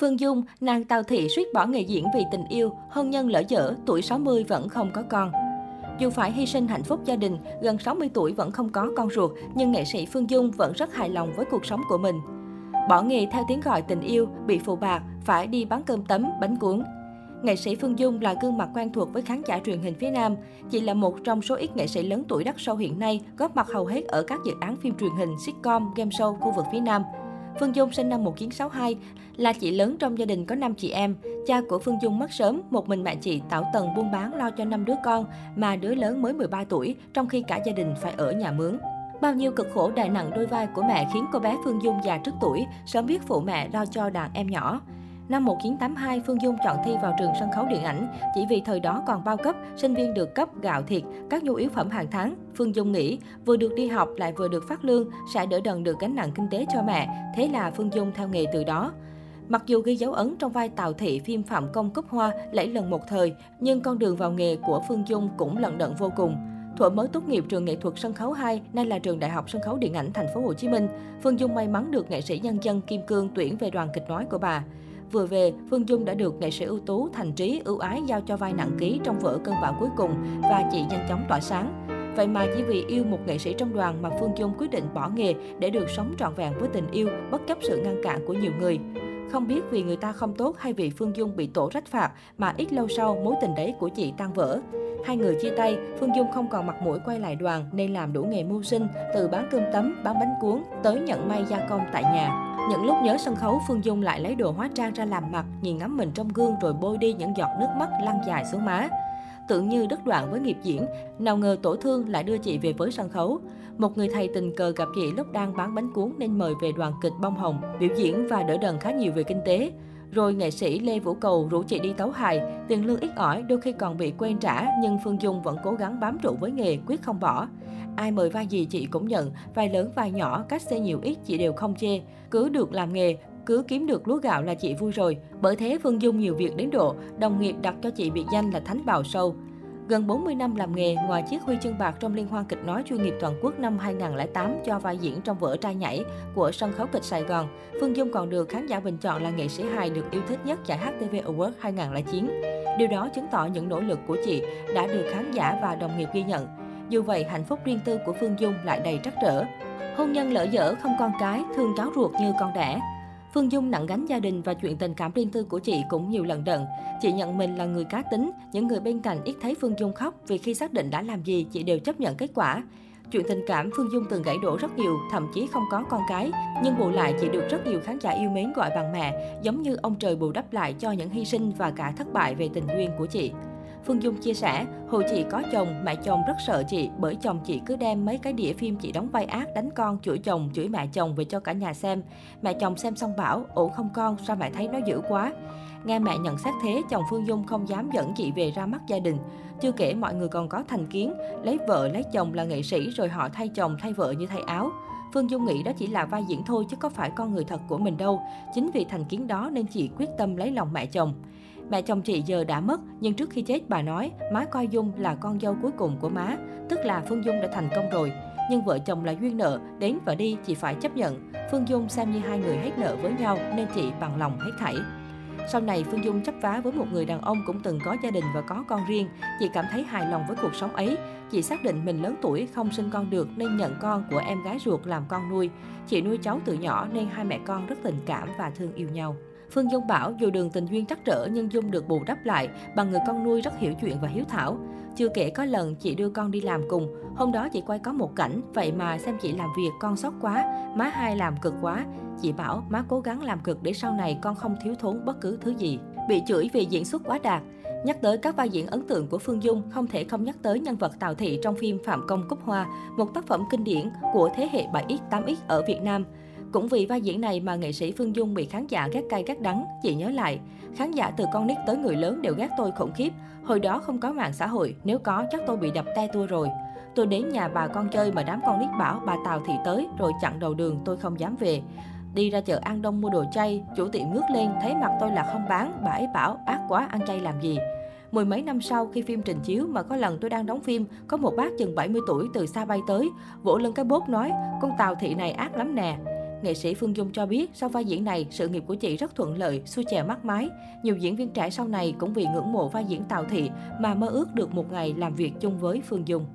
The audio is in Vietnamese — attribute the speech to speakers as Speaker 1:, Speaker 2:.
Speaker 1: Phương Dung, nàng Tào Thị suýt bỏ nghề diễn vì tình yêu, hôn nhân lỡ dở, tuổi 60 vẫn không có con. Dù phải hy sinh hạnh phúc gia đình, gần 60 tuổi vẫn không có con ruột, nhưng nghệ sĩ Phương Dung vẫn rất hài lòng với cuộc sống của mình. Bỏ nghề theo tiếng gọi tình yêu, bị phụ bạc, phải đi bán cơm tấm, bánh cuốn. Nghệ sĩ Phương Dung là gương mặt quen thuộc với khán giả truyền hình phía Nam. Chị là một trong số ít nghệ sĩ lớn tuổi đắt sâu hiện nay, góp mặt hầu hết ở các dự án phim truyền hình, sitcom, game show khu vực phía Nam. Phương Dung sinh năm 1962, là chị lớn trong gia đình có 5 chị em. Cha của Phương Dung mất sớm, một mình mẹ chị Tảo Tần buôn bán lo cho 5 đứa con, mà đứa lớn mới 13 tuổi, trong khi cả gia đình phải ở nhà mướn. Bao nhiêu cực khổ đè nặng đôi vai của mẹ khiến cô bé Phương Dung già trước tuổi, sớm biết phụ mẹ lo cho đàn em nhỏ. Năm 1982, Phương Dung chọn thi vào trường sân khấu điện ảnh. Chỉ vì thời đó còn bao cấp, sinh viên được cấp gạo thiệt, các nhu yếu phẩm hàng tháng. Phương Dung nghĩ, vừa được đi học lại vừa được phát lương, sẽ đỡ đần được gánh nặng kinh tế cho mẹ. Thế là Phương Dung theo nghề từ đó. Mặc dù ghi dấu ấn trong vai Tào Thị phim Phạm Công Cúc Hoa lẫy lần một thời, nhưng con đường vào nghề của Phương Dung cũng lận đận vô cùng. Thuở mới tốt nghiệp trường nghệ thuật sân khấu 2, nay là trường Đại học Sân khấu Điện ảnh Thành phố Hồ Chí Minh, Phương Dung may mắn được nghệ sĩ nhân dân Kim Cương tuyển về đoàn kịch nói của bà. Vừa về, Phương Dung đã được nghệ sĩ ưu tú Thành Trí ưu ái giao cho vai nặng ký trong vở Cơn bão cuối cùng và chị nhanh chóng tỏa sáng. Vậy mà chỉ vì yêu một nghệ sĩ trong đoàn mà Phương Dung quyết định bỏ nghề để được sống trọn vẹn với tình yêu, bất chấp sự ngăn cản của nhiều người. Không biết vì người ta không tốt hay vì Phương Dung bị tổ trách phạt mà ít lâu sau mối tình đấy của chị tan vỡ. Hai người chia tay, Phương Dung không còn mặt mũi quay lại đoàn nên làm đủ nghề mưu sinh, từ bán cơm tấm, bán bánh cuốn tới nhận may gia công tại nhà. Những lúc nhớ sân khấu, Phương Dung lại lấy đồ hóa trang ra làm mặt, nhìn ngắm mình trong gương rồi bôi đi những giọt nước mắt lăn dài xuống má. Tưởng như đứt đoạn với nghiệp diễn, nào ngờ tổ thương lại đưa chị về với sân khấu. Một người thầy tình cờ gặp chị lúc đang bán bánh cuốn nên mời về đoàn kịch Bông Hồng, biểu diễn và đỡ đần khá nhiều về kinh tế. Rồi nghệ sĩ Lê Vũ Cầu rủ chị đi tấu hài, tiền lương ít ỏi đôi khi còn bị quên trả nhưng Phương Dung vẫn cố gắng bám trụ với nghề quyết không bỏ. Ai mời vai gì chị cũng nhận, vai lớn vai nhỏ, cách xê nhiều ít chị đều không chê. Cứ được làm nghề, cứ kiếm được lúa gạo là chị vui rồi. Bởi thế Phương Dung nhiều việc đến độ, đồng nghiệp đặt cho chị biệt danh là Thánh Bào Sâu. Gần 40 năm làm nghề, ngoài chiếc huy chương bạc trong Liên hoan kịch nói chuyên nghiệp toàn quốc năm 2008 cho vai diễn trong vở trai nhảy của sân khấu kịch Sài Gòn, Phương Dung còn được khán giả bình chọn là nghệ sĩ hài được yêu thích nhất giải HTV Award 2009. Điều đó chứng tỏ những nỗ lực của chị đã được khán giả và đồng nghiệp ghi nhận. Dù vậy, hạnh phúc riêng tư của Phương Dung lại đầy trắc trở. Hôn nhân lỡ dở không con cái, thương cháu ruột như con đẻ. Phương Dung nặng gánh gia đình và chuyện tình cảm riêng tư của chị cũng nhiều lần đận. Chị nhận mình là người cá tính, những người bên cạnh ít thấy Phương Dung khóc vì khi xác định đã làm gì, chị đều chấp nhận kết quả. Chuyện tình cảm Phương Dung từng gãy đổ rất nhiều, thậm chí không có con cái. Nhưng bù lại chị được rất nhiều khán giả yêu mến gọi bằng mẹ, giống như ông trời bù đắp lại cho những hy sinh và cả thất bại về tình duyên của chị. Phương Dung chia sẻ, hồi chị có chồng, mẹ chồng rất sợ chị bởi chồng chị cứ đem mấy cái đĩa phim chị đóng vai ác đánh con, chửi chồng, chửi mẹ chồng về cho cả nhà xem. Mẹ chồng xem xong bảo, ổn không con, sao mẹ thấy nó dữ quá. Nghe mẹ nhận xét thế, chồng Phương Dung không dám dẫn chị về ra mắt gia đình. Chưa kể mọi người còn có thành kiến, lấy vợ lấy chồng là nghệ sĩ rồi họ thay chồng thay vợ như thay áo. Phương Dung nghĩ đó chỉ là vai diễn thôi chứ có phải con người thật của mình đâu. Chính vì thành kiến đó nên chị quyết tâm lấy lòng mẹ chồng. Mẹ chồng chị giờ đã mất, nhưng trước khi chết bà nói má coi Dung là con dâu cuối cùng của má, tức là Phương Dung đã thành công rồi. Nhưng vợ chồng là duyên nợ, đến và đi chị phải chấp nhận. Phương Dung xem như hai người hết nợ với nhau nên chị bằng lòng hết thảy. Sau này Phương Dung chấp vá với một người đàn ông cũng từng có gia đình và có con riêng. Chị cảm thấy hài lòng với cuộc sống ấy. Chị xác định mình lớn tuổi không sinh con được nên nhận con của em gái ruột làm con nuôi. Chị nuôi cháu từ nhỏ nên hai mẹ con rất tình cảm và thương yêu nhau. Phương Dung bảo dù đường tình duyên trắc trở nhưng Dung được bù đắp lại bằng người con nuôi rất hiểu chuyện và hiếu thảo. Chưa kể có lần chị đưa con đi làm cùng, hôm đó chị quay có một cảnh, vậy mà xem chị làm việc con sót quá, má hai làm cực quá. Chị bảo má cố gắng làm cực để sau này con không thiếu thốn bất cứ thứ gì. Bị chửi vì diễn xuất quá đạt. Nhắc tới các vai diễn ấn tượng của Phương Dung, không thể không nhắc tới nhân vật Tào Thị trong phim Phạm Công Cúc Hoa, một tác phẩm kinh điển của thế hệ 7X, 8X ở Việt Nam. Cũng vì vai diễn này mà nghệ sĩ Phương Dung bị khán giả ghét cay ghét đắng. Chị nhớ lại, khán giả từ con nít tới người lớn đều ghét tôi khủng khiếp. Hồi đó không có mạng xã hội, nếu có chắc tôi bị đập te tua rồi. Tôi đến nhà bà con chơi mà đám con nít bảo bà Tào Thị tới rồi chặn đầu đường tôi không dám về. Đi ra chợ An Đông mua đồ chay, chủ tiệm ngước lên thấy mặt tôi là không bán, bà ấy bảo ác quá ăn chay làm gì. Mười mấy năm sau khi phim trình chiếu mà có lần tôi đang đóng phim, có một bác chừng 70 tuổi từ xa bay tới, vỗ lưng cái bốt nói, con Tào Thị này ác lắm nè. Nghệ sĩ Phương Dung cho biết, sau vai diễn này, sự nghiệp của chị rất thuận lợi, xuôi chè mắt mái. Nhiều diễn viên trẻ sau này cũng vì ngưỡng mộ vai diễn Tào Thị mà mơ ước được một ngày làm việc chung với Phương Dung.